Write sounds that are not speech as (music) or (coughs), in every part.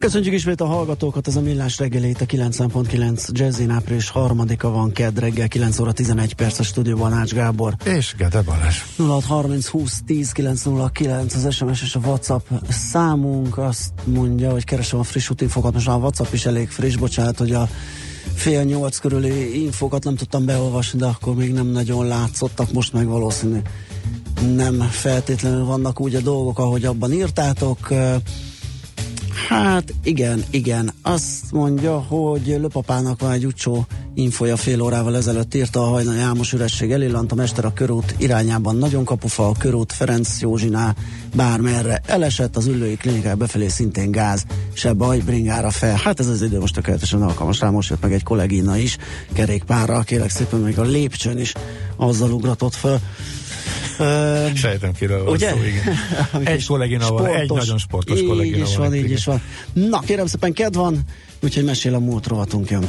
Köszönjük ismét a hallgatókat, ez a Millás reggelét a 90.9 Jazzin április harmadika van kedd reggel 9 óra 11 perc a stúdióban Ács Gábor. És Gede Balázs. 0630 20 10 909 az SMS és a WhatsApp számunk azt mondja, hogy keresem a friss útinfokat, most a WhatsApp is elég friss, bocsánat, hogy a fél nyolc körüli infokat nem tudtam beolvasni, de akkor még nem nagyon látszottak, most meg valószínű nem feltétlenül vannak úgy a dolgok, ahogy abban írtátok. Hát igen, igen. Azt mondja, hogy Löpapának van egy utcsó infoja fél órával ezelőtt írta a hajnal Jámos üresség elillant a mester a körút irányában nagyon kapufa, a körút Ferenc Józsinál bármerre elesett, az ülői klinikák befelé szintén gáz, se baj, bringára fel. Hát ez az idő most tökéletesen alkalmas rá, most jött meg egy kollégina is, kerékpárral, kérek szépen még a lépcsőn is azzal ugratott fel Uh, Sejtem kiről van ugye? szó, igen. (laughs) egy kollégina van, egy nagyon sportos így kollégina is van. van, így is van. Na, kérem szépen, kedv van, úgyhogy mesél a múlt rovatunk jön.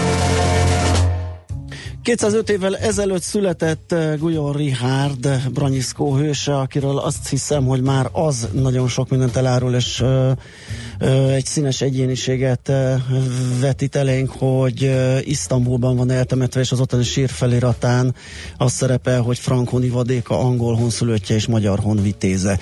205 évvel ezelőtt született uh, Guyon Richard, Branyiszkó hőse, akiről azt hiszem, hogy már az nagyon sok mindent elárul, és uh, egy színes egyéniséget vetít elénk, hogy Isztambulban van eltemetve, és az ottani sírfeliratán az szerepel, hogy frankon ivadéka, angol honszülöttje és magyar honvitéze.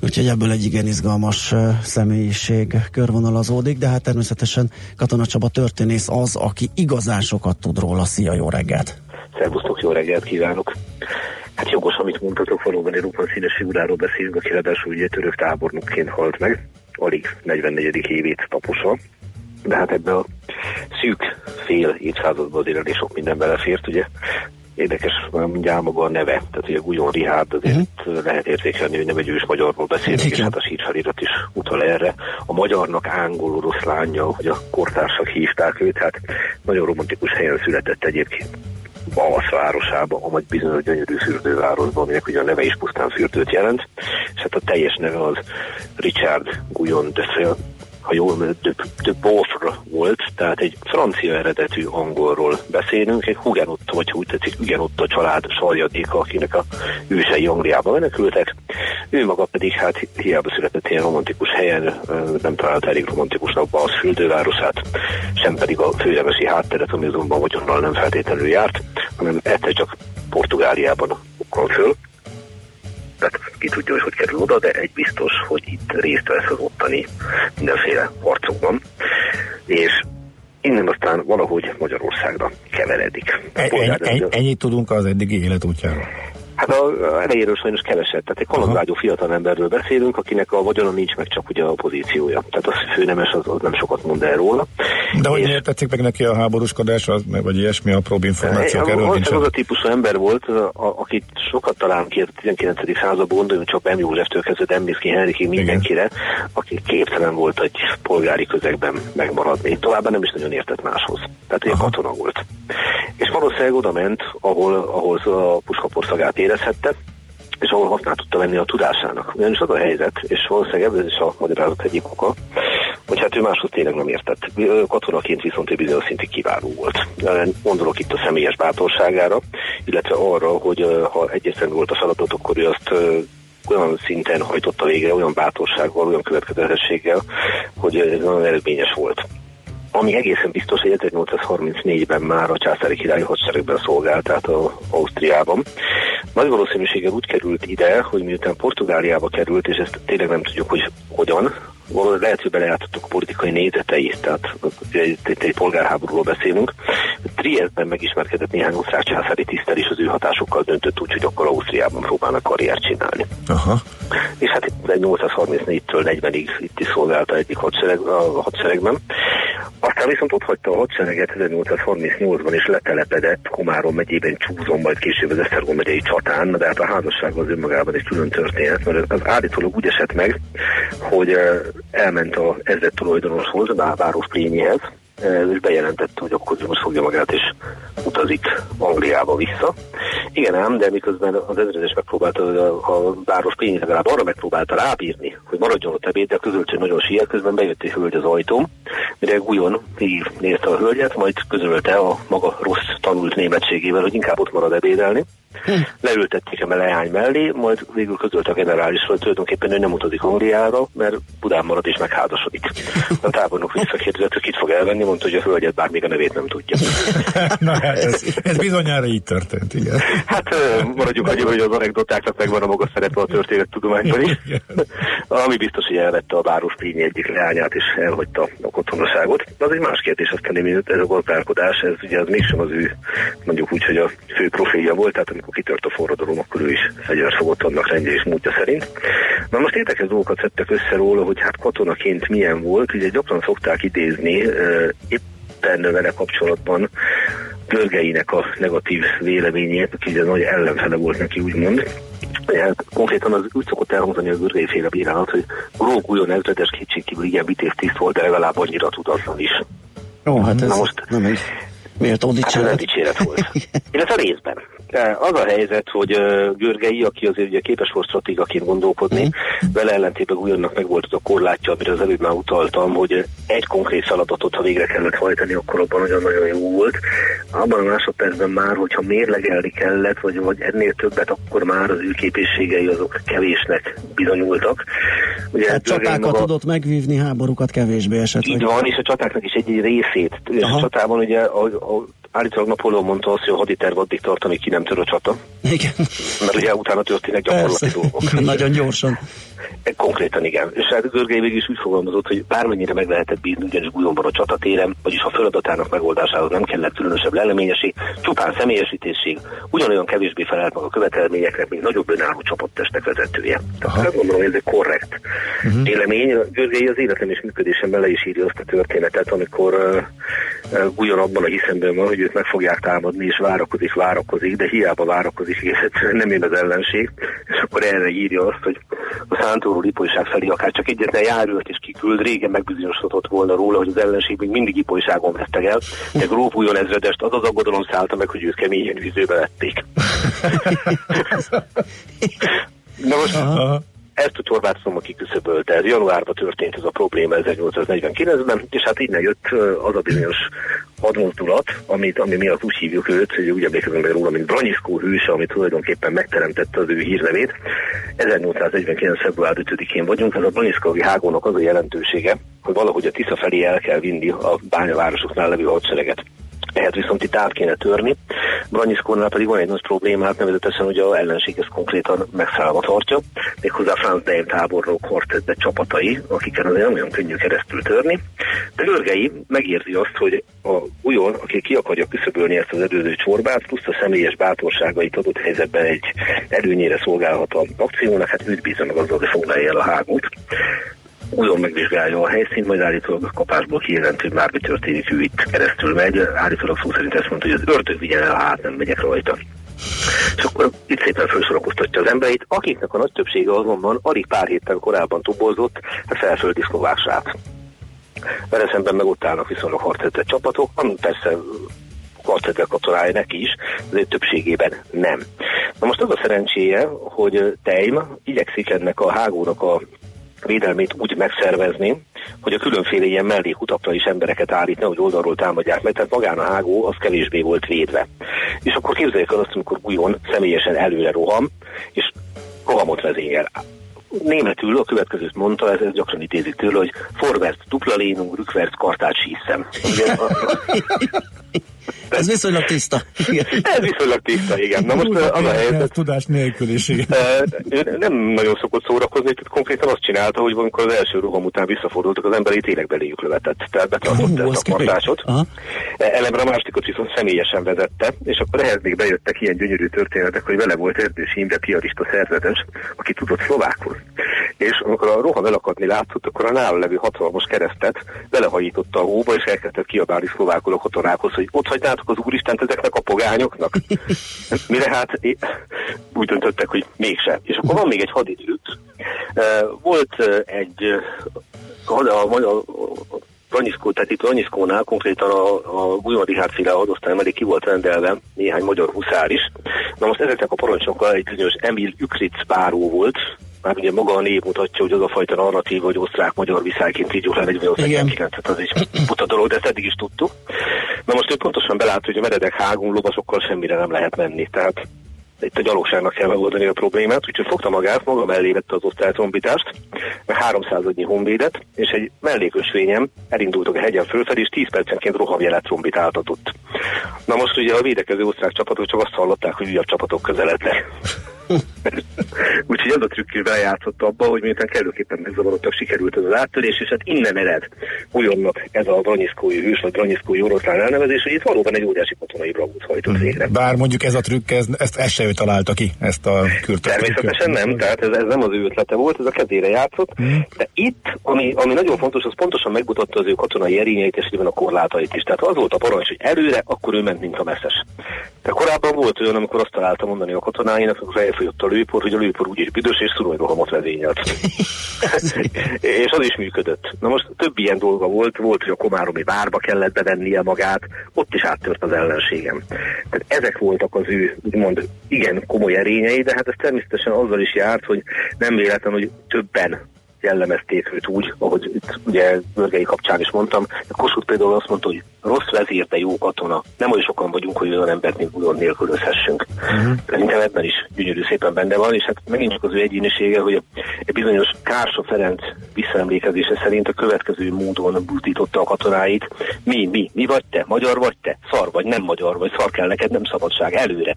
Úgyhogy ebből egy igen izgalmas személyiség körvonalazódik, de hát természetesen Katona Csaba történész az, aki igazán sokat tud róla. Szia, jó reggelt! Szervusztok, jó reggelt kívánok! Hát jogos, amit mondtatok, valóban egy roppant színes figuráról beszélünk, aki ráadásul ugye török tábornokként halt meg, alig 44. évét taposva. De hát ebbe a szűk fél évszázadban azért elég sok minden belefért, ugye. Érdekes, mondjál maga a neve, tehát ugye Guyon Rihárd, azért uh-huh. lehet érzékelni, hogy nem egy ős magyarról beszélünk, és hát a sírfelirat is utal erre. A magyarnak ángol orosz lánya, hogy a kortársak hívták őt, hát nagyon romantikus helyen született egyébként. Balasz városába, amely bizonyos gyönyörű fürdővárosban, aminek ugye a neve is pusztán fürdőt jelent, és hát a teljes neve az Richard Guyon de Fel, ha jól mondom, de Beaufort volt, tehát egy francia eredetű angolról beszélünk, egy Hugenotta, vagy úgy tetszik, Hugenotta család sarjadéka, akinek a ősei Angliába menekültek. Ő maga pedig hát hiába született ilyen romantikus helyen, nem találta elég romantikusnak az fürdővárosát, sem pedig a főnemesi hátteret, ami azonban vagyonnal nem feltétlenül járt, hanem egyszer csak Portugáliában ukkal föl, tehát ki tudja, hogy hogy kerül oda, de egy biztos, hogy itt részt vesz az ottani mindenféle harcokban, és innen aztán valahogy Magyarországra keveredik. Ennyi, ennyi, ennyit tudunk az eddigi életútjáról. Hát a elejéről sajnos keveset. Tehát egy kalandvágyó fiatal emberről beszélünk, akinek a vagyona nincs meg csak ugye a pozíciója. Tehát az főnemes az, az nem sokat mond el róla. De hogy miért tetszik meg neki a háborúskodás, az, vagy ilyesmi apróbb információk erről nincs? Az a típusú ember volt, a, akit sokat talán ki a 19. században, gondoljunk csak M. Józseftől kezdve Dembicki Henrikig mindenkire, Igen. aki képtelen volt egy polgári közegben megmaradni. Továbbá nem is nagyon értett máshoz. Tehát egy katona volt. És valószínűleg oda ment, ahol, ahol a puskaporszagát érezhette, és ahol használ tudta venni a tudásának. Ugyanis az a helyzet, és valószínűleg ez is a magyarázat egyik oka, hogy hát ő máshoz tényleg nem értett. Katonaként viszont egy bizonyos szintig kiváló volt. Gondolok itt a személyes bátorságára, illetve arra, hogy ha egyértelmű volt a feladat, akkor ő azt olyan szinten hajtotta végre, olyan bátorsággal, olyan következetességgel, hogy ez nagyon eredményes volt ami egészen biztos, hogy 1834-ben már a császári királyi hadseregben szolgált, tehát a Ausztriában. Nagy valószínűséggel úgy került ide, hogy miután Portugáliába került, és ezt tényleg nem tudjuk, hogy hogyan, lehet, hogy belejátszottuk a politikai nézeteit, tehát itt egy polgárháborúról beszélünk. Triestben megismerkedett néhány osztrák császári tisztel, és az ő hatásokkal döntött úgy, hogy akkor Ausztriában próbálnak karriert csinálni. Aha. És hát itt 834-től 40-ig itt is szolgálta egyik hadsereg, a hadseregben. Aztán viszont ott hagyta a hadsereget 1838-ban, és letelepedett Komárom megyében Csúzon, majd később az Esztergom megyei csatán, de hát a házasság az önmagában egy külön történet, mert az állítólag úgy esett meg, hogy elment a ezred tulajdonoshoz, a város Plényéhez, és bejelentette, hogy akkor most fogja magát és utazik Angliába vissza. Igen ám, de miközben az ezredes megpróbálta a, a város pénz legalább arra megpróbálta rábírni, hogy maradjon ott ebéd, de a közölcsön nagyon siet, közben bejött egy hölgy az ajtóm, mire Gujon végig nézte a hölgyet, majd közölte a maga rossz tanult németségével, hogy inkább ott marad ebédelni. Hm. Leültették a leány mellé, majd végül közölte a generális, hogy tulajdonképpen ő nem utazik Angliára, mert Budán marad és megházasodik. A tábornok visszakérdezett, hogy kit fog elvenni, mondta, hogy a hölgyet bár még a nevét nem tudja. (laughs) Na hát ez, ez bizonyára így történt, igen. Hát maradjuk annyi, hogy az anekdotáknak megvan a maga szerepe a történettudományban is. Ami biztos, hogy elvette a város Plínyi egyik leányát és elhagyta a kotonaságot. Az egy más kérdés, aztán ez a gazdálkodás, ez ugye az mégsem az ő, mondjuk úgy, hogy a fő profilja volt, tehát amikor kitört a forradalom, akkor ő is fegyvert fogott annak rendje és múltja szerint. Na most érdekes dolgokat szedtek össze róla, hogy hát katonaként milyen volt, ugye gyakran szokták idézni, éppen vele kapcsolatban Görgeinek a negatív véleményét, aki ugye nagy ellenfele volt neki, úgymond. Hát konkrétan az úgy szokott elhangzani a görgei féle bírálat, hogy Grók Újon ezredes kétségkívül igen vitéz tiszt volt, de legalább annyira tudatlan is. Ó, hát ez Na most, nem egy méltó dicséret. Hát dicséret volt. (laughs) Illetve részben. Az a helyzet, hogy Görgei, aki azért ugye képes volt stratégaként gondolkodni, mm. vele ellentétben Gulyonnak meg volt az a korlátja, amire az előbb már utaltam, hogy egy konkrét feladatot, ha végre kellett hajtani, akkor abban nagyon-nagyon jó volt. Abban a másodpercben már, hogyha mérlegelni kellett, vagy, vagy ennél többet, akkor már az ő képességei azok kevésnek bizonyultak. Ugye hát csatákat maga... tudott megvívni, háborúkat kevésbé esetleg. Így van, és a csatáknak is egy, egy részét. Aha. A csatában ugye a, a állítólag Napóleon mondta azt, hogy a haditerv addig tart, amíg ki nem tör a csata. Igen. Mert ugye utána történnek gyakorlati Persze. dolgok. (laughs) Nagyon gyorsan. Konkrétan igen. És hát Görgely végig is úgy fogalmazott, hogy bármennyire meg lehetett bízni ugyanis Gulyonban a csatatéren, vagyis a feladatának megoldásához nem kellett különösebb leleményesség, csupán személyesítésség, ugyanolyan kevésbé felelt meg a követelményeknek, mint nagyobb önálló csapattestek vezetője. Tehát azt gondolom, hogy ez egy korrekt uh-huh. vélemény. Görgely az életem és működésemben le is írja azt a történetet, amikor uh, uh, Gulyon abban a hiszemben van, hogy őt meg fogják támadni, és várakozik, várakozik, de hiába várakozik, és egyszerűen nem ér az ellenség, és akkor erre írja azt, hogy a Szántóró ipolyság felé akár csak egyetlen járőrt is kiküld, régen megbizonyosodott volna róla, hogy az ellenség még mindig ipolyságon vesztek el, de Grófújon ezredest az az aggodalom szállta meg, hogy őt keményen vízőbe vették. (laughs) Na most, Aha ezt a Torváth Szoma kiküszöbölte. Ez januárban történt ez a probléma 1849-ben, és hát innen jött az a bizonyos hadmozdulat, amit, ami miatt úgy hívjuk őt, hogy úgy emlékezünk meg róla, mint Branyiszkó hőse, ami tulajdonképpen megteremtette az ő hírnevét. 1849. február 5-én vagyunk, ez a Branyiszkói hágónak az a jelentősége, hogy valahogy a Tisza felé el kell vinni a bányavárosoknál levő hadsereget. Ehhez viszont itt át kéne törni. Branyiszkónál pedig van egy nagy problémát, nevezetesen, hogy a ellenség ezt konkrétan megszállva tartja, méghozzá Franz Dein tábornok Hortedbe csapatai, akiken azért nem olyan könnyű keresztül törni. De Görgei megérzi azt, hogy a újon, aki ki akarja küszöbölni ezt az előző csorbát, plusz a személyes bátorságait adott helyzetben egy előnyére szolgálhat a akciónak, hát őt bízza meg azzal, hogy foglalja el a hágót újon megvizsgálja a helyszínt, majd állítólag a kapásból kijelent, hogy már mi történik, ő itt keresztül megy. Állítólag szó szerint ezt mondta, hogy az ördög vigyen el, hát nem megyek rajta. És akkor itt szépen felsorakoztatja az embereit, akiknek a nagy többsége azonban alig pár héttel korábban tubolzott a felföldi szlovását. Vele szemben meg ott állnak viszonylag harcedzett csapatok, ami persze harcedzett katonája neki is, azért többségében nem. Na most az a szerencséje, hogy Teim igyekszik ennek a hágónak a védelmét úgy megszervezni, hogy a különféle ilyen mellékutakra is embereket állít, hogy oldalról támadják meg, tehát magán a hágó az kevésbé volt védve. És akkor képzeljük el azt, amikor Guyon személyesen előre roham, és rohamot vezényel. Németül a következőt mondta, ez, ez gyakran idézik tőle, hogy forvert dupla lénung, rückwärts kartács hiszem. (laughs) Ez viszonylag tiszta. Igen. Ez viszonylag tiszta, igen. Na most az a helyzet... Tudás nélkül is, igen. Nem nagyon szokott szórakozni, tehát konkrétan azt csinálta, hogy amikor az első roham után visszafordultak, az emberi tényleg beléjük lövetett. Tehát betartotta ezt a partásot. Elemre a másikat viszont személyesen vezette, és akkor ehhez még bejöttek ilyen gyönyörű történetek, hogy vele volt Erdős Imre piarista szerzetes, aki tudott szlovákul. És amikor a roham elakadni látszott, akkor a nála levő hatalmas keresztet belehajította a hóba, és elkezdett kiabálni szlovákul a katonákhoz, hogy ott hagynátok az úristent ezeknek a pogányoknak. (laughs) Mire hát úgy döntöttek, hogy mégse. És akkor van még egy hadidőt. Volt egy a, a, a, Ranyiszkó, tehát itt Ranyiszkónál konkrétan a, a Gulyma Richard féle hadosztály mellé ki volt rendelve néhány magyar huszár is. Na most ezeknek a parancsnokkal egy bizonyos Emil Ükritz báró volt, már ugye maga a név mutatja, hogy az a fajta narratív, hogy osztrák-magyar viszályként így le 48 hát az is buta dolog, de ezt eddig is tudtuk. Na most ő pontosan belát, hogy a meredek hágón lovasokkal semmire nem lehet menni, tehát itt a gyalogságnak kell megoldani a problémát, úgyhogy fogta magát, maga mellé vette az osztálytrombitást, meg 300 adnyi honvédet, és egy mellékösvényem elindultak a hegyen fölfelé, és 10 percenként rohamjelet trombitáltatott. Na most ugye a védekező osztrák csapatok csak azt hallották, hogy újabb csapatok közelednek. (laughs) Úgyhogy az a trükkével játszott abba, hogy miután kellőképpen megzavarodtak, sikerült ez az áttörés, és hát innen ered újonnak ez a Branyiszkói hős, vagy Branyiszkói oroszlán elnevezés, hogy itt valóban egy óriási katonai bravút hajtott mhm. végre. Bár mondjuk ez a trükk, ez, ezt, ezt se ő találta ki, ezt a kürtöt. Természetesen nem, tehát ez, ez nem az ő ötlete volt, ez a kezére játszott, mm. de itt, ami, ami nagyon fontos, az pontosan megmutatta az ő katonai erényeit, és a korlátait is. Tehát az volt a parancs, hogy erőre, akkor ő ment, mint a messzes. De korábban volt olyan, amikor azt találta mondani a katonáinak, akkor elfogyott a lőpor, hogy a lőpor úgyis büdös és szuronyrohamot vezényelt. (laughs) és az is működött. Na most több ilyen dolga volt, volt, hogy a komáromi várba kellett bevennie magát, ott is áttört az ellenségem. Tehát ezek voltak az ő, úgymond, igen komoly erényei, de hát ez természetesen azzal is járt, hogy nem véletlen, hogy többen jellemezték őt úgy, ahogy itt ugye Görgei kapcsán is mondtam. A Kossuth például azt mondta, hogy rossz vezér, de jó katona. Nem olyan sokan vagyunk, hogy olyan embert mint Budon nélkülözhessünk. Uh-huh. Szerintem ebben is gyönyörű szépen benne van, és hát megint csak az ő egyénisége, hogy egy bizonyos Kársa Ferenc visszaemlékezése szerint a következő módon buzdította a katonáit. Mi, mi, mi vagy te? Magyar vagy te? Szar vagy nem magyar vagy? Szar kell neked, nem szabadság. Előre.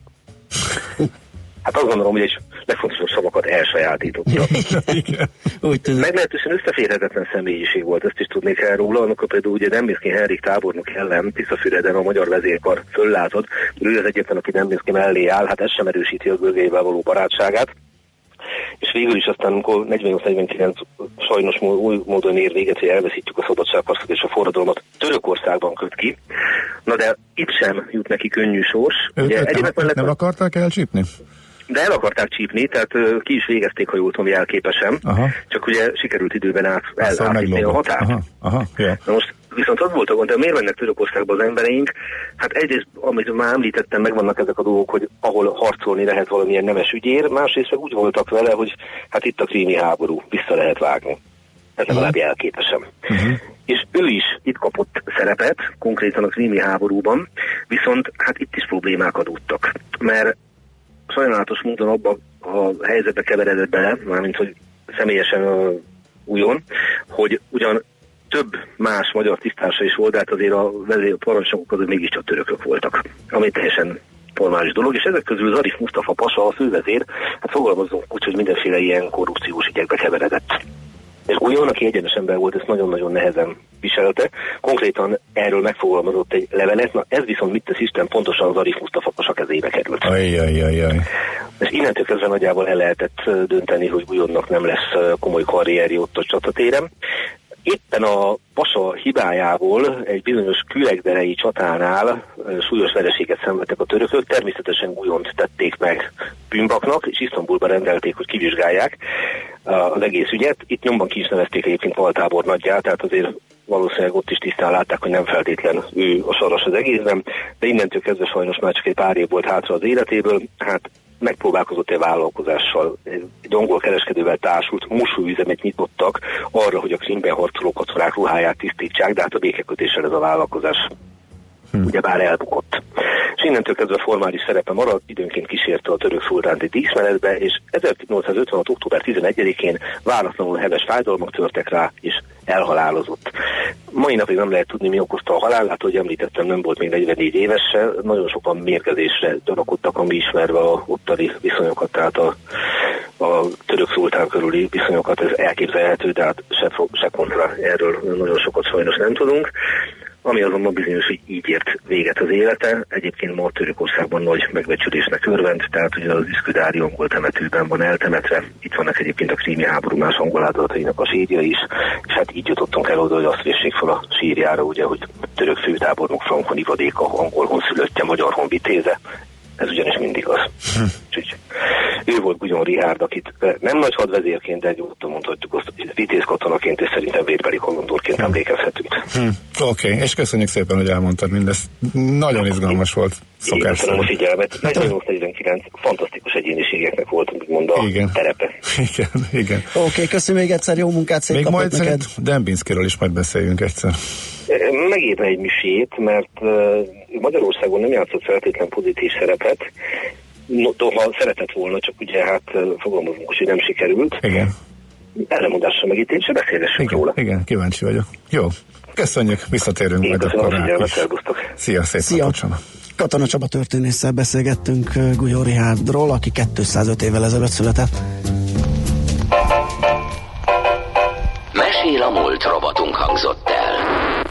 (laughs) Hát azt gondolom, hogy egy legfontosabb szavakat elsajátította. (laughs) Meglehetősen összeférhetetlen személyiség volt, ezt is tudni kell róla, amikor például ugye Dembiszki Henrik tábornok ellen Tiszafüreden a magyar vezérkar föllátott, ő az egyetlen, aki Dembiszki mellé áll, hát ez sem erősíti a bőgével való barátságát és végül is aztán, amikor 48-49 sajnos új módon ér véget, hogy elveszítjük a szabadságharcot és a forradalmat, Törökországban köt ki. Na de itt sem jut neki könnyű sors. Őt Ugye, nem, nem akarták elcsípni? De el akarták csípni, tehát uh, ki is végezték, ha jól tudom, jelképesen. Aha. Csak ugye sikerült időben át, el, szóval a határt. Aha, aha, yeah. Na most viszont az volt a gond, de miért mennek Törökországba az embereink? Hát egyrészt, amit már említettem, megvannak ezek a dolgok, hogy ahol harcolni lehet valamilyen nemes ügyér, másrészt meg úgy voltak vele, hogy hát itt a krími háború, vissza lehet vágni. Ez legalább jelképesen. Uh-huh. És ő is itt kapott szerepet, konkrétan a krími háborúban, viszont hát itt is problémák adódtak. Mert sajnálatos módon abba a helyzetbe keveredett bele, mármint hogy személyesen újon, hogy ugyan több más magyar tisztársa is volt, de hát azért a parancsnokok azok mégiscsak törökök voltak, ami teljesen formális dolog, és ezek közül Zarif Mustafa Pasa, a fővezér, hát fogalmazunk úgy, hogy mindenféle ilyen korrupciós ügyekbe keveredett. És újon, aki egyenes ember volt, ezt nagyon-nagyon nehezen viselte. Konkrétan erről megfogalmazott egy levelet, na ez viszont mit tesz Isten, pontosan az Arif Mustafa Pasa kezébe került. Ajjajajaj. És innentől kezdve nagyjából el lehetett dönteni, hogy újonnak nem lesz komoly karrierje ott a csatatéren éppen a Pasa hibájából egy bizonyos külegderei csatánál súlyos vereséget szenvedtek a törökök, természetesen Gulyont tették meg bűnbaknak, és Isztambulba rendelték, hogy kivizsgálják az egész ügyet. Itt nyomban ki is nevezték egyébként Paltábor nagyját, tehát azért valószínűleg ott is tisztán látták, hogy nem feltétlen ő a soros az egészben, de innentől kezdve sajnos már csak egy pár év volt hátra az életéből, hát megpróbálkozott egy vállalkozással, egy angol kereskedővel társult, mosóüzemet nyitottak arra, hogy a krimben harcoló katonák ruháját tisztítsák, de hát a békekötéssel ez a vállalkozás hm. ugyebár elbukott. És innentől kezdve formális szerepe maradt, időnként kísérte a török egy díszmenetbe, és 1856. október 11-én váratlanul heves fájdalmak törtek rá, és elhalálozott. Mai napig nem lehet tudni, mi okozta a halálát, hogy említettem, nem volt még 44 évese, nagyon sokan mérgezésre gyanakodtak, ami ismerve a ottani viszonyokat, tehát a, a török szultán körüli viszonyokat, ez elképzelhető, de hát se, se kontra erről nagyon sokat sajnos nem tudunk ami azonban bizonyos, hogy így ért véget az élete. Egyébként ma Törökországban nagy megbecsülésnek örvend, tehát ugye az Üszködári angol temetőben van eltemetve. Itt vannak egyébként a krími háború más angol áldozatainak a sírja is, és hát így jutottunk el oda, hogy azt véssék fel a sírjára, ugye, hogy török főtábornok Frankon Ivadéka, angol honszülöttje, magyar honvitéze, ez ugyanis mindig az. Hm. ő volt Gugyon Rihárd, akit nem nagy hadvezérként, de nyugodtan mondhatjuk azt, hogy vitéz katonaként és szerintem vérbeli kolondorként hm. emlékezhetünk. Hm. Oké, okay. és köszönjük szépen, hogy elmondtad mindezt. Nagyon izgalmas volt szokás Köszönöm a figyelmet. 48-49 fantasztikus egyéniségeknek volt, úgymond a igen. terepe. Igen, igen. Oké, okay, köszönöm még egyszer, jó munkát, szép Még majd neked. Dembinskiről is majd beszéljünk egyszer. Megírna egy misét, mert uh, Magyarországon nem játszott feltétlen pozitív szerepet, ha szeretett volna, csak ugye hát fogalmazunk, hogy nem sikerült. Igen. Ellenmondásra megítélése beszélgessünk igen, róla. Igen, kíváncsi vagyok. Jó, köszönjük, visszatérünk Én majd akkor rá. Szia, szép Szia. Katona Csaba történésszel beszélgettünk Gulyó Rihárdról, aki 205 évvel ezelőtt született. Mesél a múlt robotunk hangzott el.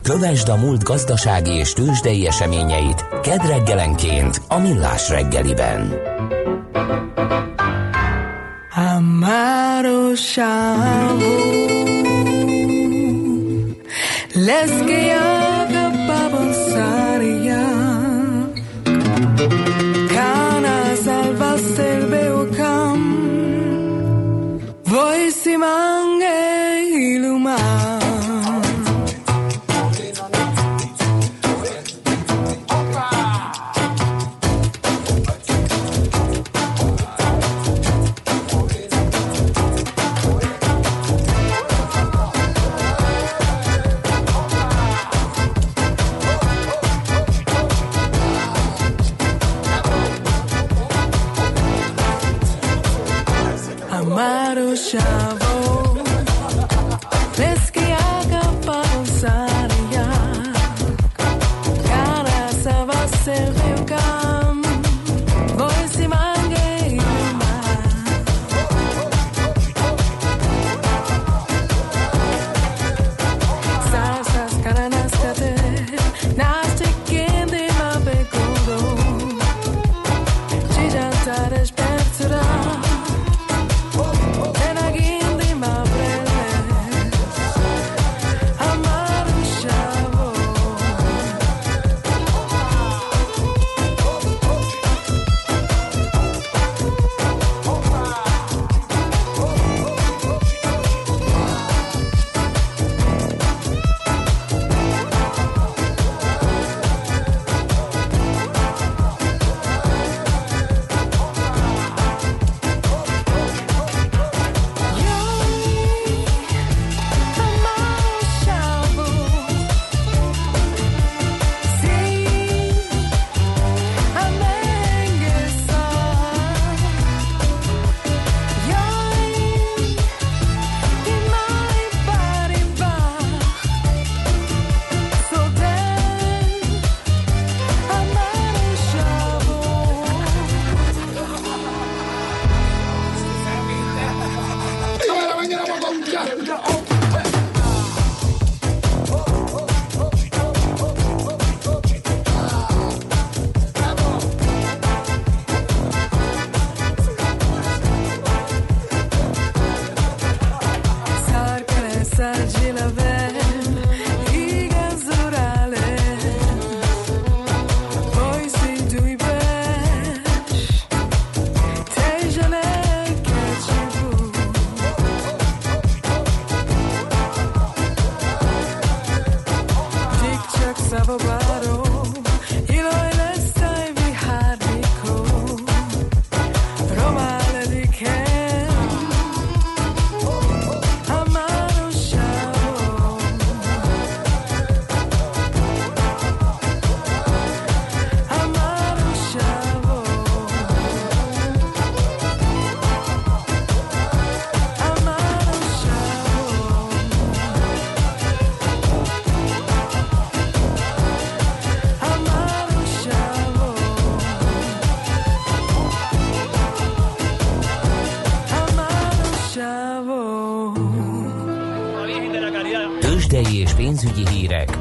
Kövesd a múlt gazdasági és tőzsdei eseményeit kedd reggelenként a Millás reggeliben. Amaro chavo Les que haga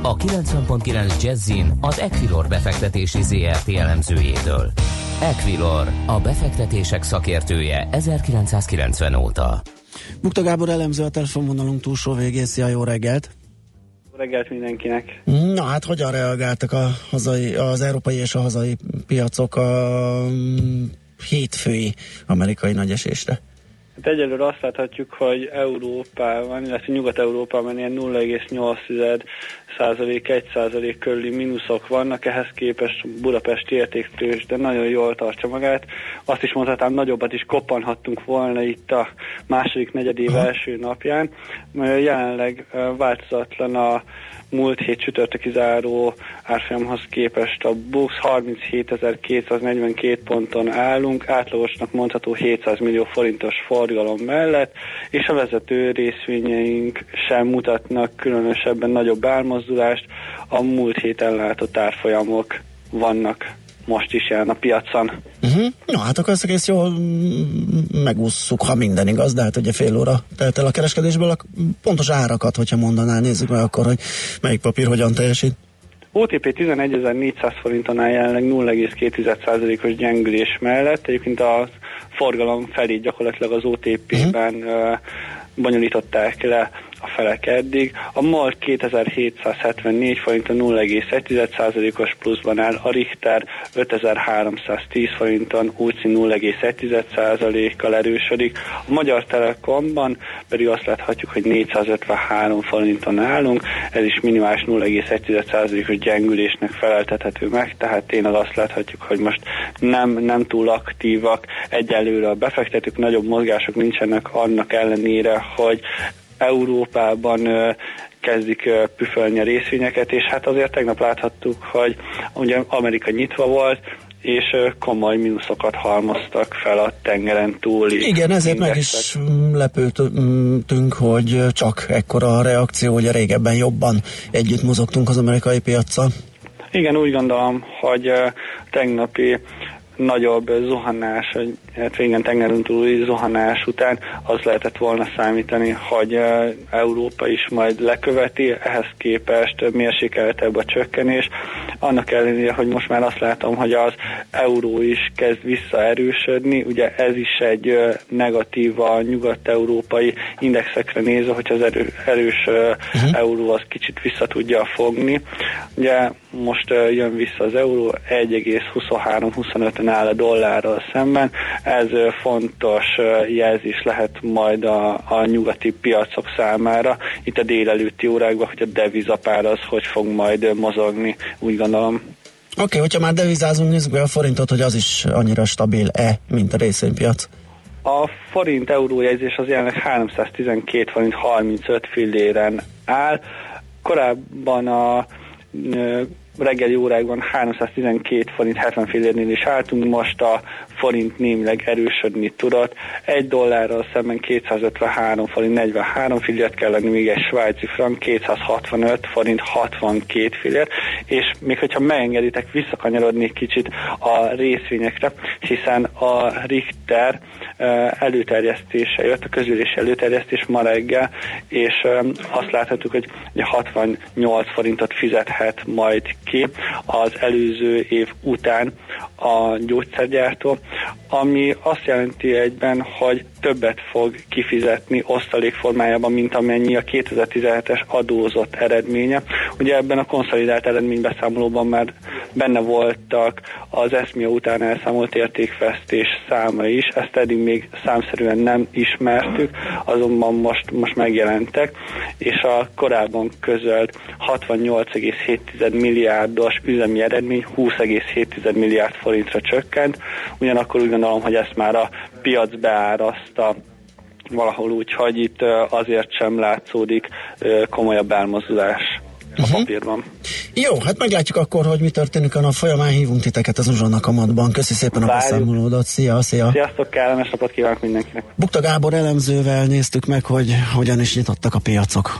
a 90.9 Jazzin az Equilor befektetési ZRT elemzőjétől. Equilor, a befektetések szakértője 1990 óta. Bukta Gábor elemző a telefonvonalunk túlsó végén. Szia, jó reggelt! Jó reggelt mindenkinek! Na hát hogyan reagáltak a hazai, az európai és a hazai piacok a mm, hétfői amerikai nagyesésre? Hát egyelőre azt láthatjuk, hogy Európában, illetve Nyugat-Európában ilyen 0,8 százalék, 1 százalék körüli mínuszok vannak, ehhez képest Budapesti értéktős, de nagyon jól tartja magát. Azt is mondhatnám, nagyobbat is koppanhattunk volna itt a második negyedév első napján. Jelenleg változatlan a múlt hét csütörtöki záró árfolyamhoz képest a BUX 37.242 ponton állunk, átlagosnak mondható 700 millió forintos forgalom mellett, és a vezető részvényeink sem mutatnak különösebben nagyobb elmozdulást, a múlt héten látott árfolyamok vannak most is jelen a piacon. Uh-huh. Na hát akkor ezt egész jól megússzuk, ha minden igaz, de hát ugye fél óra telt el a kereskedésből, a pontos árakat, hogyha mondanál, nézzük meg akkor, hogy melyik papír hogyan teljesít. OTP 11.400 forinton áll jelenleg 0,2%-os gyengülés mellett, egyébként a forgalom felé gyakorlatilag az OTP-ben uh-huh. bonyolították le a felek eddig. A MOL 2774 forinton 0,1%-os pluszban áll, a Richter 5310 forinton UCI 0,1%-kal erősödik. A Magyar Telekomban pedig azt láthatjuk, hogy 453 forinton állunk, ez is minimális 0,1%-os gyengülésnek feleltethető meg, tehát tényleg azt láthatjuk, hogy most nem, nem túl aktívak egyelőre a befektetők, nagyobb mozgások nincsenek annak ellenére, hogy Európában kezdik püfölni a részvényeket, és hát azért tegnap láthattuk, hogy ugye Amerika nyitva volt, és komoly mínuszokat halmoztak fel a tengeren túli. Igen, ezért indexek. meg is lepődtünk, hogy csak ekkora a reakció, hogy régebben jobban együtt mozogtunk az amerikai piaccal. Igen, úgy gondolom, hogy tegnapi nagyobb zuhanás, hát igen, tengeren túli zuhanás után az lehetett volna számítani, hogy Európa is majd leköveti, ehhez képest mérsékeltebb a csökkenés. Annak ellenére, hogy most már azt látom, hogy az euró is kezd visszaerősödni, ugye ez is egy negatív a nyugat-európai indexekre nézve, hogy az erő, erős uh-huh. euró az kicsit vissza tudja fogni. Ugye most jön vissza az euró 1,23-25 áll a dollárral szemben. Ez fontos jelzés lehet majd a, a nyugati piacok számára. Itt a délelőtti órákban, hogy a devizapár az hogy fog majd mozogni, úgy gondolom. Oké, okay, hogyha már devizázunk, nézzük be a forintot, hogy az is annyira stabil-e, mint a részvénypiac. A forint eurójegyzés az jelenleg 312 forint 35 filléren áll. Korábban a reggeli órákban 312 forint 70 fillérnél is álltunk, most a forint némileg erősödni tudott. Egy dollárral szemben 253 forint 43 fillért kell lenni, még egy svájci frank 265 forint 62 fillért, és még hogyha megengeditek, visszakanyarodni kicsit a részvényekre, hiszen a Richter előterjesztése jött, a közülési előterjesztés ma reggel, és azt láthatjuk, hogy 68 forintot fizethet majd ki az előző év után a gyógyszergyártó, ami azt jelenti egyben, hogy többet fog kifizetni osztalék formájában, mint amennyi a 2017-es adózott eredménye. Ugye ebben a konszolidált eredménybeszámolóban már benne voltak az eszmia után elszámolt értékvesztés száma is, ezt eddig még számszerűen nem ismertük, azonban most, most megjelentek, és a korábban közölt 68,7 milliárdos üzemi eredmény 20,7 milliárd forintra csökkent, ugyanakkor úgy gondolom, hogy ezt már a piac beáraszta valahol úgy, hogy itt azért sem látszódik komolyabb elmozdulás a uh-huh. papírban. Jó, hát meglátjuk akkor, hogy mi történik a nap folyamán. Hívunk titeket az Uzsonna kamatban. Köszi szépen Várjuk. a beszámolódat. Szia, szia. Sziasztok, kellemes napot kívánok mindenkinek. Bukta Gábor elemzővel néztük meg, hogy hogyan is nyitottak a piacok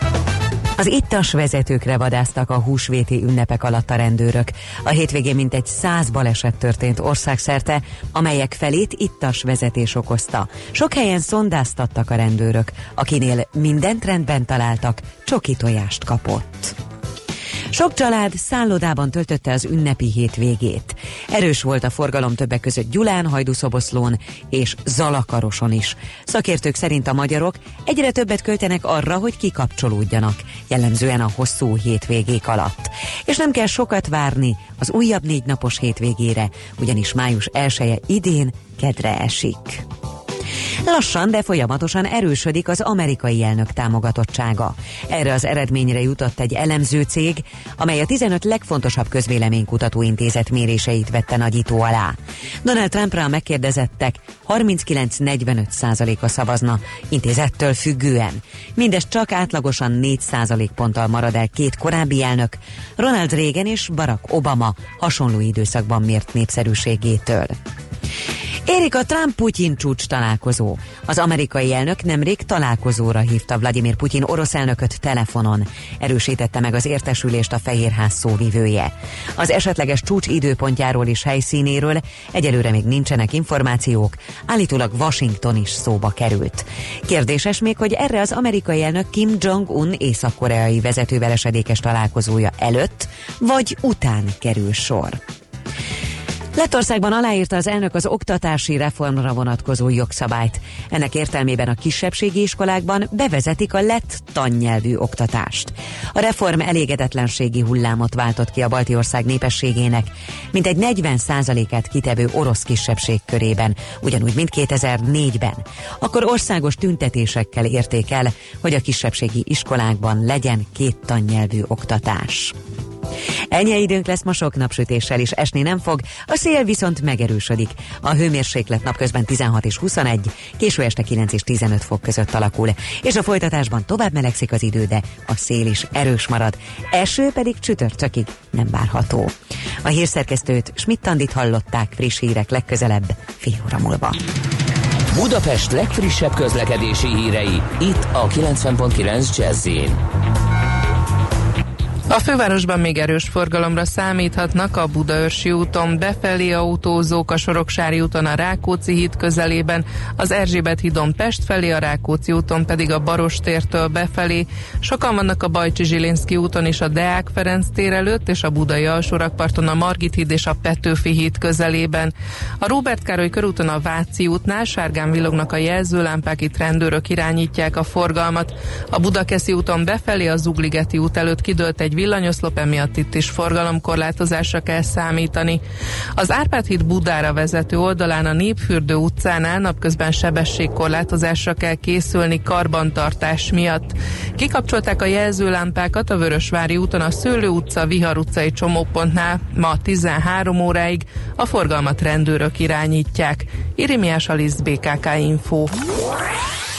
az ittas vezetőkre vadáztak a húsvéti ünnepek alatt a rendőrök. A hétvégén mintegy száz baleset történt országszerte, amelyek felét ittas vezetés okozta. Sok helyen szondáztattak a rendőrök, akinél mindent rendben találtak, csoki tojást kapott. Sok család szállodában töltötte az ünnepi hétvégét. Erős volt a forgalom többek között Gyulán, Hajdúszoboszlón és Zalakaroson is. Szakértők szerint a magyarok egyre többet költenek arra, hogy kikapcsolódjanak, jellemzően a hosszú hétvégék alatt. És nem kell sokat várni az újabb négy napos hétvégére, ugyanis május 1 -e idén kedre esik. Lassan, de folyamatosan erősödik az amerikai elnök támogatottsága. Erre az eredményre jutott egy elemző cég, amely a 15 legfontosabb közvéleménykutató intézet méréseit vette nagyító alá. Donald Trumpra a megkérdezettek 39-45 százaléka szavazna, intézettől függően. Mindez csak átlagosan 4 százalék ponttal marad el két korábbi elnök, Ronald Reagan és Barack Obama hasonló időszakban mért népszerűségétől. Érik a Trump-Putyin csúcs találkozó. Az amerikai elnök nemrég találkozóra hívta Vladimir Putyin orosz elnököt telefonon. Erősítette meg az értesülést a Fehérház szóvivője. Az esetleges csúcs időpontjáról és helyszínéről egyelőre még nincsenek információk, állítólag Washington is szóba került. Kérdéses még, hogy erre az amerikai elnök Kim Jong-un észak-koreai vezetővel esedékes találkozója előtt vagy után kerül sor. Lettországban aláírta az elnök az oktatási reformra vonatkozó jogszabályt. Ennek értelmében a kisebbségi iskolákban bevezetik a lett tannyelvű oktatást. A reform elégedetlenségi hullámot váltott ki a balti ország népességének, mint egy 40 át kitevő orosz kisebbség körében, ugyanúgy, mint 2004-ben. Akkor országos tüntetésekkel érték el, hogy a kisebbségi iskolákban legyen két tannyelvű oktatás. Ennyi időnk lesz ma sok napsütéssel is esni nem fog, a szél viszont megerősödik. A hőmérséklet napközben 16 és 21, késő este 9 és 15 fok között alakul, és a folytatásban tovább melegszik az idő, de a szél is erős marad. Eső pedig csütörtökig nem várható. A hírszerkesztőt Schmidt-Tandit hallották friss hírek legközelebb fél óra múlva. Budapest legfrissebb közlekedési hírei itt a 90.9 jazz a fővárosban még erős forgalomra számíthatnak a Budaörsi úton befelé autózók, a Soroksári úton a Rákóczi híd közelében, az Erzsébet hídon Pest felé, a Rákóczi úton pedig a Barostértől befelé. Sokan vannak a Bajcsi Zsilinszki úton és a Deák Ferenc tér előtt, és a Budai alsórakparton a Margit híd és a Petőfi híd közelében. A Róbert Károly körúton a Váci útnál sárgán villognak a jelzőlámpák, itt rendőrök irányítják a forgalmat. A Budakeszi úton befelé, a Zugligeti út előtt kidőlt egy villanyoszlop, emiatt itt is forgalomkorlátozásra kell számítani. Az Árpád híd Budára vezető oldalán a Népfürdő utcánál napközben sebességkorlátozásra kell készülni karbantartás miatt. Kikapcsolták a jelzőlámpákat a Vörösvári úton a Szőlő utca, Vihar utcai csomópontnál ma 13 óráig. A forgalmat rendőrök irányítják. Irimiás Alisz BKK Info.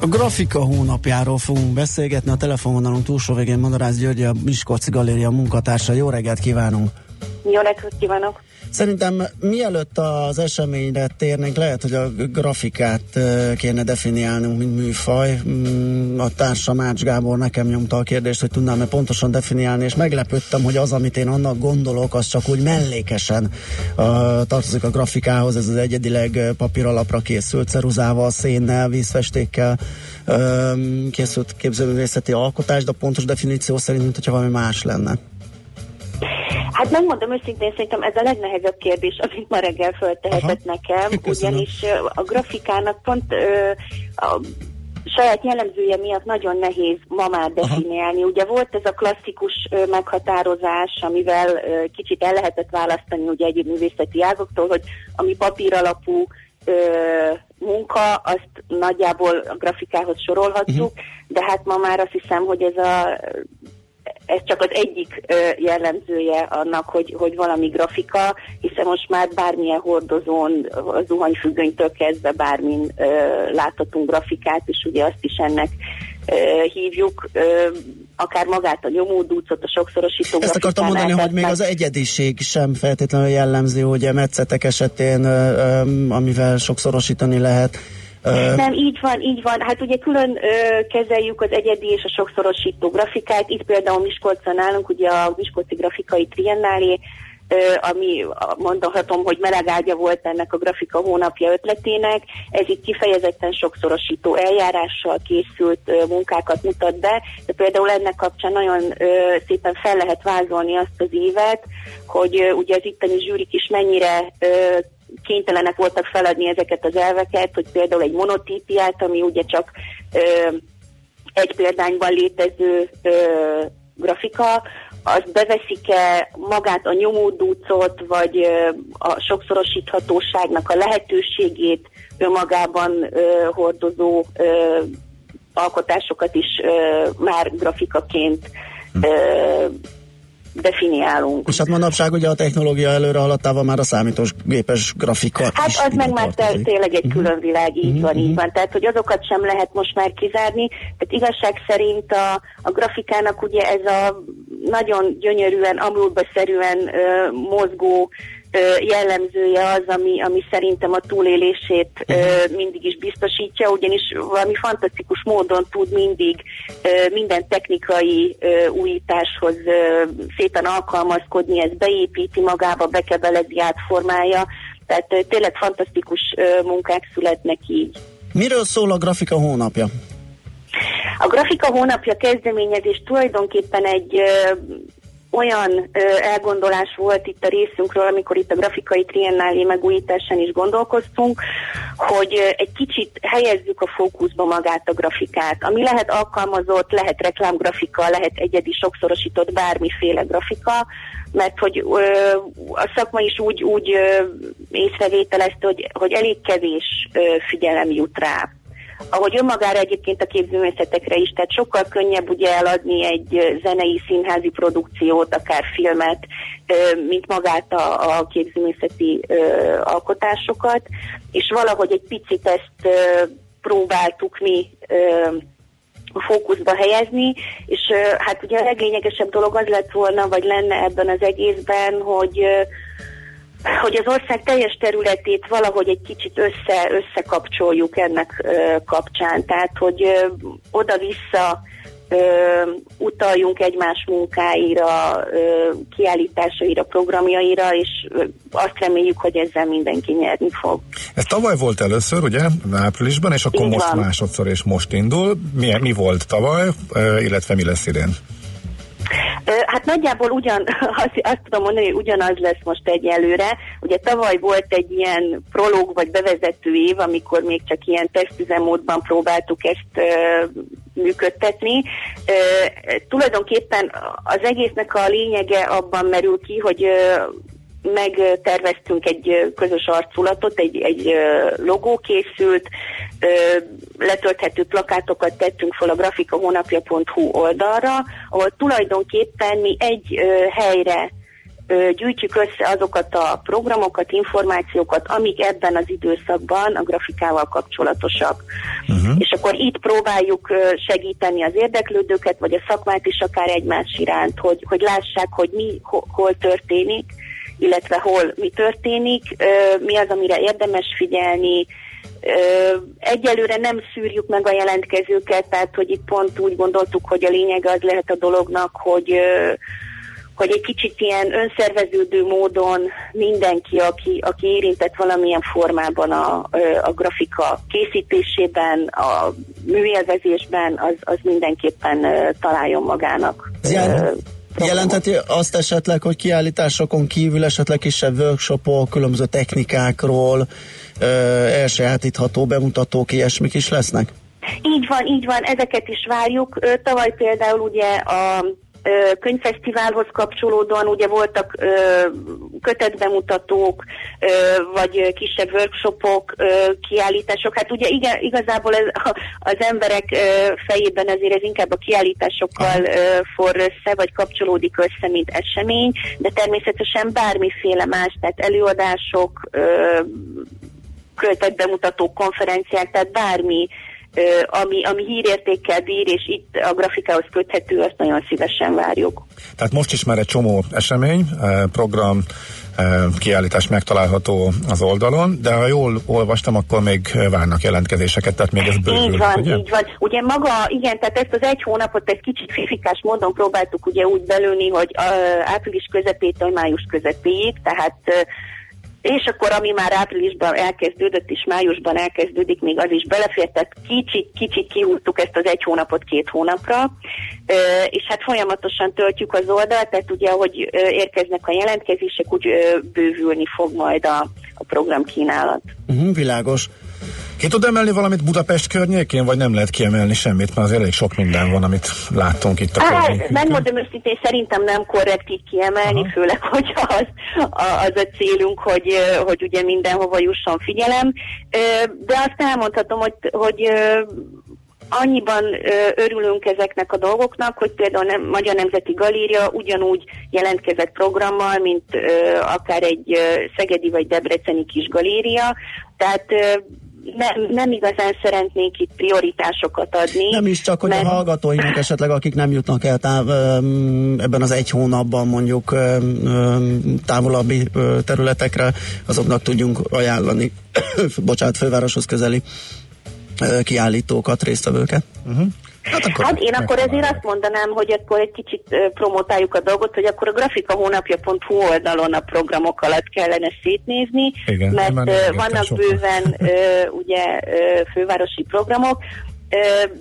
A grafika hónapjáról fogunk beszélgetni. A telefonvonalunk túlsó végén Madarász György, a Miskolci Galéria munkatársa. Jó reggelt kívánunk! Jó reggelt kívánok! Szerintem mielőtt az eseményre térnénk, lehet, hogy a grafikát kéne definiálnunk, mint műfaj. Mm, A társam Ács Gábor nekem nyomta a kérdést, hogy tudnám-e pontosan definiálni, és meglepődtem, hogy az, amit én annak gondolok, az csak úgy mellékesen uh, tartozik a grafikához. Ez az egyedileg papíralapra készült ceruzával, szénnel, vízfestékkel um, készült képzőművészeti alkotás, de a pontos definíció szerint, mint valami más lenne. Hát megmondom őszintén, szerintem ez a legnehezebb kérdés, amit ma reggel föltehetett Aha. nekem, (laughs) Köszönöm. ugyanis a grafikának pont ö, a saját jellemzője miatt nagyon nehéz ma már definiálni. Ugye volt ez a klasszikus ö, meghatározás, amivel ö, kicsit el lehetett választani ugye egyéb művészeti ágoktól, hogy ami papír alapú ö, munka, azt nagyjából a grafikához sorolhatjuk, de hát ma már azt hiszem, hogy ez a ez csak az egyik jellemzője annak, hogy, hogy valami grafika, hiszen most már bármilyen hordozón, a zuhanyfüggönytől kezdve bármin láthatunk grafikát, és ugye azt is ennek hívjuk, akár magát a nyomódúcot, a sokszorosító Ezt akartam mondani, hogy még az egyediség sem feltétlenül jellemző, ugye metszetek esetén, amivel sokszorosítani lehet. Nem, így van, így van. Hát ugye külön ö, kezeljük az egyedi és a sokszorosító grafikát. Itt például Miskolcon nálunk ugye a Miskolci Grafikai Triennálé, ö, ami mondhatom, hogy melegágya volt ennek a grafika hónapja ötletének. Ez itt kifejezetten sokszorosító eljárással készült ö, munkákat mutat be, de például ennek kapcsán nagyon ö, szépen fel lehet vázolni azt az évet, hogy ö, ugye az itteni zsűrik is mennyire ö, kénytelenek voltak feladni ezeket az elveket, hogy például egy monotípiát, ami ugye csak ö, egy példányban létező ö, grafika, azt beveszik-e magát a nyomódúcot, vagy ö, a sokszorosíthatóságnak a lehetőségét önmagában ö, hordozó ö, alkotásokat is ö, már grafikaként ö, definiálunk. és hát manapság ugye a technológia előre haladtával már a számítógépes grafika Hát az meg már tartozik. tényleg egy külön világ, így Mhm, van, így mhm. van. Tehát, hogy azokat sem lehet most már kizárni. Tehát igazság szerint a, a grafikának ugye ez a nagyon gyönyörűen, amrulba-szerűen ö, mozgó jellemzője az, ami, ami szerintem a túlélését ö, mindig is biztosítja, ugyanis valami fantasztikus módon tud mindig minden technikai újításhoz szépen alkalmazkodni, ez beépíti magába, bekebelezi, átformálja, tehát tényleg fantasztikus munkák születnek így. Miről szól a grafika hónapja? A grafika hónapja kezdeményezés tulajdonképpen egy olyan ö, elgondolás volt itt a részünkről, amikor itt a grafikai triennálé megújításán is gondolkoztunk, hogy ö, egy kicsit helyezzük a fókuszba magát a grafikát. Ami lehet alkalmazott, lehet reklámgrafika, lehet egyedi sokszorosított bármiféle grafika, mert hogy ö, a szakma is úgy, úgy ö, észrevételezte, hogy, hogy elég kevés ö, figyelem jut rá ahogy önmagára egyébként a képzőművészetekre is, tehát sokkal könnyebb ugye eladni egy zenei színházi produkciót, akár filmet, mint magát a, a képzőművészeti alkotásokat, és valahogy egy picit ezt próbáltuk mi fókuszba helyezni, és hát ugye a leglényegesebb dolog az lett volna, vagy lenne ebben az egészben, hogy hogy az ország teljes területét valahogy egy kicsit össze, összekapcsoljuk ennek ö, kapcsán. Tehát, hogy ö, oda-vissza ö, utaljunk egymás munkáira, ö, kiállításaira, programjaira, és ö, azt reméljük, hogy ezzel mindenki nyerni fog. Ez tavaly volt először, ugye, áprilisban, és akkor Így most van. másodszor és most indul. Mi, mi volt tavaly, ö, illetve mi lesz idén? Hát nagyjából ugyan, (laughs) azt, azt tudom mondani, hogy ugyanaz lesz most egyelőre. Ugye tavaly volt egy ilyen prológ vagy bevezető év, amikor még csak ilyen tesztüzemmódban próbáltuk ezt ö, működtetni. Ö, tulajdonképpen az egésznek a lényege abban merül ki, hogy ö, megterveztünk egy közös arculatot, egy, egy logó készült, letölthető plakátokat tettünk fel a grafikahónapja.hu oldalra, ahol tulajdonképpen mi egy ö, helyre ö, gyűjtjük össze azokat a programokat, információkat, amik ebben az időszakban a grafikával kapcsolatosak. Uh-huh. És akkor itt próbáljuk ö, segíteni az érdeklődőket, vagy a szakmát is akár egymás iránt, hogy, hogy lássák, hogy mi ho- hol történik, illetve hol mi történik, ö, mi az, amire érdemes figyelni. Egyelőre nem szűrjük meg a jelentkezőket, tehát hogy itt pont úgy gondoltuk, hogy a lényeg az lehet a dolognak, hogy hogy egy kicsit ilyen önszerveződő módon mindenki, aki, aki érintett valamilyen formában a, a grafika készítésében, a műélvezésben, az, az mindenképpen találjon magának. Jel- ö, Jelentheti azt esetleg, hogy kiállításokon kívül esetleg kisebb workshopok, különböző technikákról, elsajátítható bemutatók, ilyesmik is lesznek? Így van, így van, ezeket is várjuk. Tavaly például ugye a könyvfesztiválhoz kapcsolódóan ugye voltak ö, kötetbemutatók, ö, vagy kisebb workshopok, ö, kiállítások. Hát ugye igen, igazából ez, az emberek fejében azért ez inkább a kiállításokkal ö, for össze, vagy kapcsolódik össze, mint esemény, de természetesen bármiféle más, tehát előadások, ö, kötetbemutatók, konferenciák, tehát bármi, ami, ami hírértékkel bír, és itt a grafikához köthető, azt nagyon szívesen várjuk. Tehát most is már egy csomó esemény, program, kiállítás megtalálható az oldalon, de ha jól olvastam, akkor még várnak jelentkezéseket, tehát még ez bővül, Így van, ugye? így van. Ugye maga, igen, tehát ezt az egy hónapot egy kicsit fifikás módon próbáltuk ugye úgy belőni, hogy április közepétől május közepéig, tehát és akkor ami már áprilisban elkezdődött, és májusban elkezdődik, még az is belefért, tehát kicsit, kicsit kihúztuk ezt az egy hónapot két hónapra, és hát folyamatosan töltjük az oldalt, tehát ugye, ahogy érkeznek a jelentkezések, úgy bővülni fog majd a, a programkínálat. Uh-huh, világos. Ki tud emelni valamit Budapest környékén, vagy nem lehet kiemelni semmit, mert azért elég sok minden van, amit láttunk itt a környékünkön. megmondom őszintén, szerintem nem korrekt így kiemelni, Aha. főleg, (laughs) hogy az, a- az a célunk, hogy, hogy ugye mindenhova jusson figyelem. De azt elmondhatom, hogy, hogy annyiban ö, örülünk ezeknek a dolgoknak, hogy például nem, Magyar Nemzeti Galéria ugyanúgy jelentkezett programmal, mint ö, akár egy ö, szegedi vagy debreceni kis galéria, tehát ö, nem, nem igazán szeretnék itt prioritásokat adni. Nem is csak, hogy a hallgatóinak (laughs) esetleg, akik nem jutnak el táv, ebben az egy hónapban mondjuk távolabbi területekre, azoknak tudjunk ajánlani, (coughs) bocsánat, fővároshoz közeli kiállítókat, résztvevőket. Uh-huh. Hát, akkor hát én akkor ezért azt mondanám, hogy akkor egy kicsit promotáljuk a dolgot, hogy akkor a grafikahónapja.hu oldalon a programok alatt kellene szétnézni, Igen, mert vannak sokan. bőven (laughs) ugye fővárosi programok,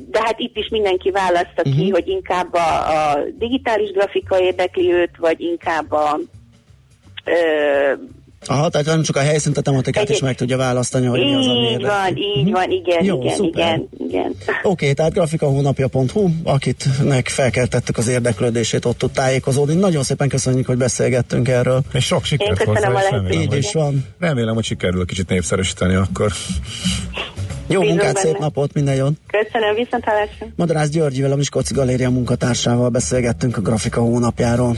de hát itt is mindenki választa Mhm. ki, hogy inkább a, a digitális grafika érdekli őt, vagy inkább a Aha, tehát nem csak a helyszínt, a tematikát is meg tudja választani, hogy mi az, ami így érdekli. van, így van, igen, Jó, igen, szuper. igen, igen. (laughs) Oké, tehát grafikahónapja.hu, akitnek felkeltettük az érdeklődését, ott tud tájékozódni. Nagyon szépen köszönjük, hogy beszélgettünk erről. És sok sikert Én köszönöm hozzá, a és remélem, Így hogy, is van. remélem, hogy sikerül kicsit népszerűsíteni akkor. Jó Bízom munkát, benne. szép napot, minden jót! Köszönöm, viszontlátásra. Madarász Györgyivel, a Miskolci Galéria munkatársával beszélgettünk a grafika hónapjáról.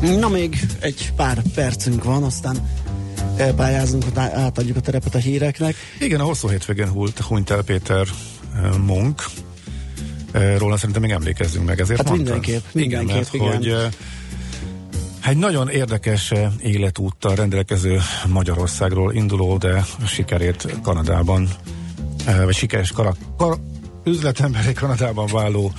Na még egy pár percünk van, aztán elpályázunk, átadjuk a terepet a híreknek. Igen, a hosszú hétvégén hult, hunyt el Péter eh, Munk, e, róla szerintem még emlékezzünk meg. Ezért Hát mondtad? mindenképp, igen, mindenképp, mert, igen. hogy e, egy nagyon érdekes életúttal rendelkező Magyarországról induló, de sikerét Kanadában, vagy sikeres kara, kara, üzletemberé Kanadában váló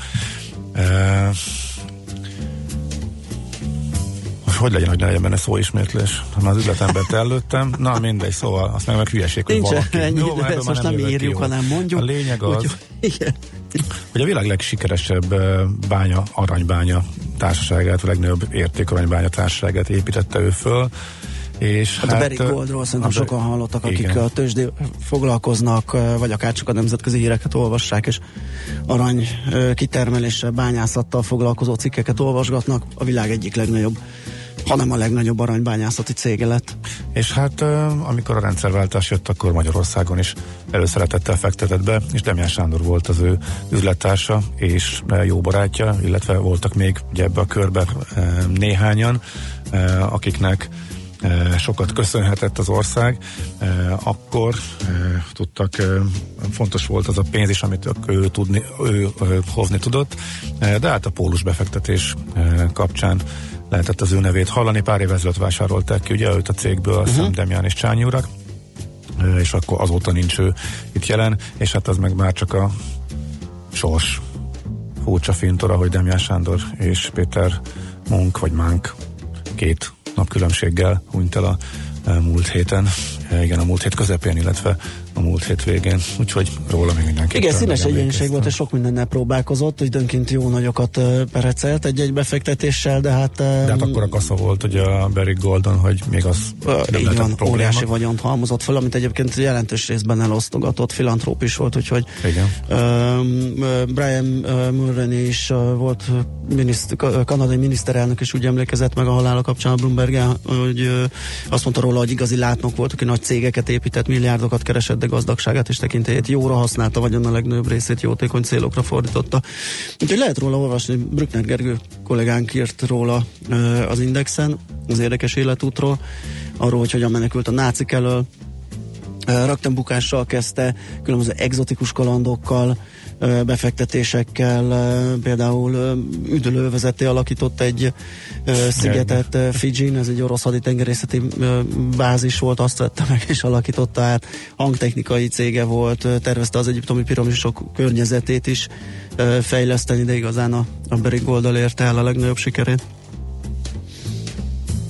hogy legyen, hogy ne legyen benne szóismétlés? Ha már az üzletembert előttem, na mindegy, szóval azt meg meg hülyeség, hogy Nincs valaki. ennyi Jó, ebből ezt most nem ki írjuk, jól. hanem mondjuk. A lényeg az, igen. hogy a világ legsikeresebb bánya, aranybánya társaságát, a legnagyobb értékaranybánya társaságát építette ő föl. És Hát, a Barrick eh, Goldról szerintem a sokan hallottak, akik Igen. a tőzsdé foglalkoznak, vagy akár csak a nemzetközi híreket olvassák, és arany kitermeléssel, bányászattal foglalkozó cikkeket olvasgatnak. A világ egyik legnagyobb, hanem a legnagyobb aranybányászati cége lett. És hát amikor a rendszerváltás jött, akkor Magyarországon is előszeretettel fektetett be, és Demján Sándor volt az ő üzlettársa és jó barátja, illetve voltak még ugye ebbe a körbe néhányan, akiknek sokat köszönhetett az ország, akkor tudtak, fontos volt az a pénz is, amit ő, tudni, ő hozni tudott, de hát a pólus befektetés kapcsán lehetett az ő nevét hallani, pár év ezelőtt vásárolták ki ugye őt a cégből, azt hiszem Demján és Csányi urak, és akkor azóta nincs ő itt jelen, és hát az meg már csak a sors. Furcsa fintora, hogy Demján Sándor és Péter Munk, vagy Mánk két nap különbséggel hunyt el a múlt héten, igen, a múlt hét közepén, illetve a múlt hét végén, úgyhogy róla még mindenképpen Igen, színes megemlékeztem. volt, és sok mindennel próbálkozott, időnként jó nagyokat perecelt egy-egy befektetéssel, de hát... De hát akkor a kasza volt ugye a Barrick Goldon, hogy még az nem így van, probléma. óriási vagyont halmozott fel, amit egyébként jelentős részben elosztogatott, filantróp is volt, úgyhogy Igen. Um, Brian Mulroney is volt miniszt, ka- kanadai miniszterelnök, és úgy emlékezett meg a halála kapcsán a bloomberg hogy azt mondta róla, hogy igazi látnok volt, aki nagy cégeket épített, milliárdokat keresett, de gazdagságát és tekintélyét jóra használta, vagyon a legnagyobb részét jótékony célokra fordította. Úgyhogy lehet róla olvasni, Brückner Gergő kollégánk írt róla az Indexen, az érdekes életútról, arról, hogy hogyan menekült a nácik elől, Ö, rögtönbukással kezdte, különböző egzotikus kalandokkal, befektetésekkel, például üdülővezeté alakított egy szigetet Fidzsin, ez egy orosz haditengerészeti bázis volt, azt vette meg és alakította át, hangtechnikai cége volt, tervezte az egyiptomi piramisok környezetét is fejleszteni, de igazán a, a Barrick Gold érte el a legnagyobb sikerét.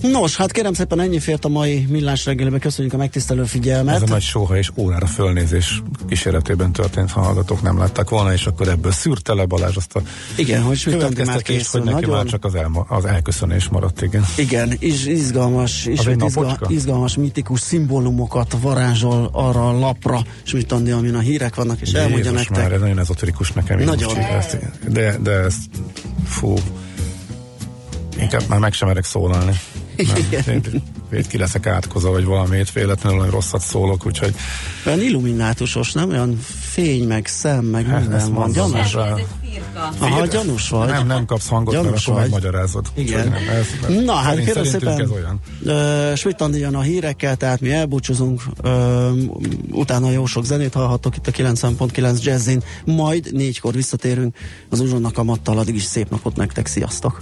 Nos, hát kérem szépen ennyi fért a mai millás reggelibe. Köszönjük a megtisztelő figyelmet. Ez a nagy sóha és órára fölnézés kíséretében történt, ha hallgatók nem látták volna, és akkor ebből szűrte le Balázs azt a Igen, hogy következtetést, hogy neki Nagyon, már csak az, elma, az elköszönés maradt, igen. igen, és izgalmas, izgal, napocska? izgalmas, mitikus szimbólumokat varázsol arra a lapra, Schmidt Andi, amin a hírek vannak, és elmondja Jézus nektek. már, ez nagyon ezoterikus nekem. Nagyon. így ezt- De, de ez, fú, inkább már meg sem merek szólalni. Mert Vét ki leszek átkozva, vagy valamit, véletlenül olyan rosszat szólok, úgyhogy Olyan illuminátusos, nem? Olyan fény, meg szem, meg ezt minden van. Gyanús. Aha, gyanús vagy. Nem, nem kapsz hangot, Gyanús mert akkor vagy. megmagyarázod. Igen. Nem, ez, Na, hát kérem szépen, ez olyan. uh, Schmidt Andi jön a hírekkel, tehát mi elbúcsúzunk, uh, utána jó sok zenét hallhattok itt a 90.9 Jazzin, majd négykor visszatérünk az uzsonnak a mattal, addig is szép napot nektek, sziasztok!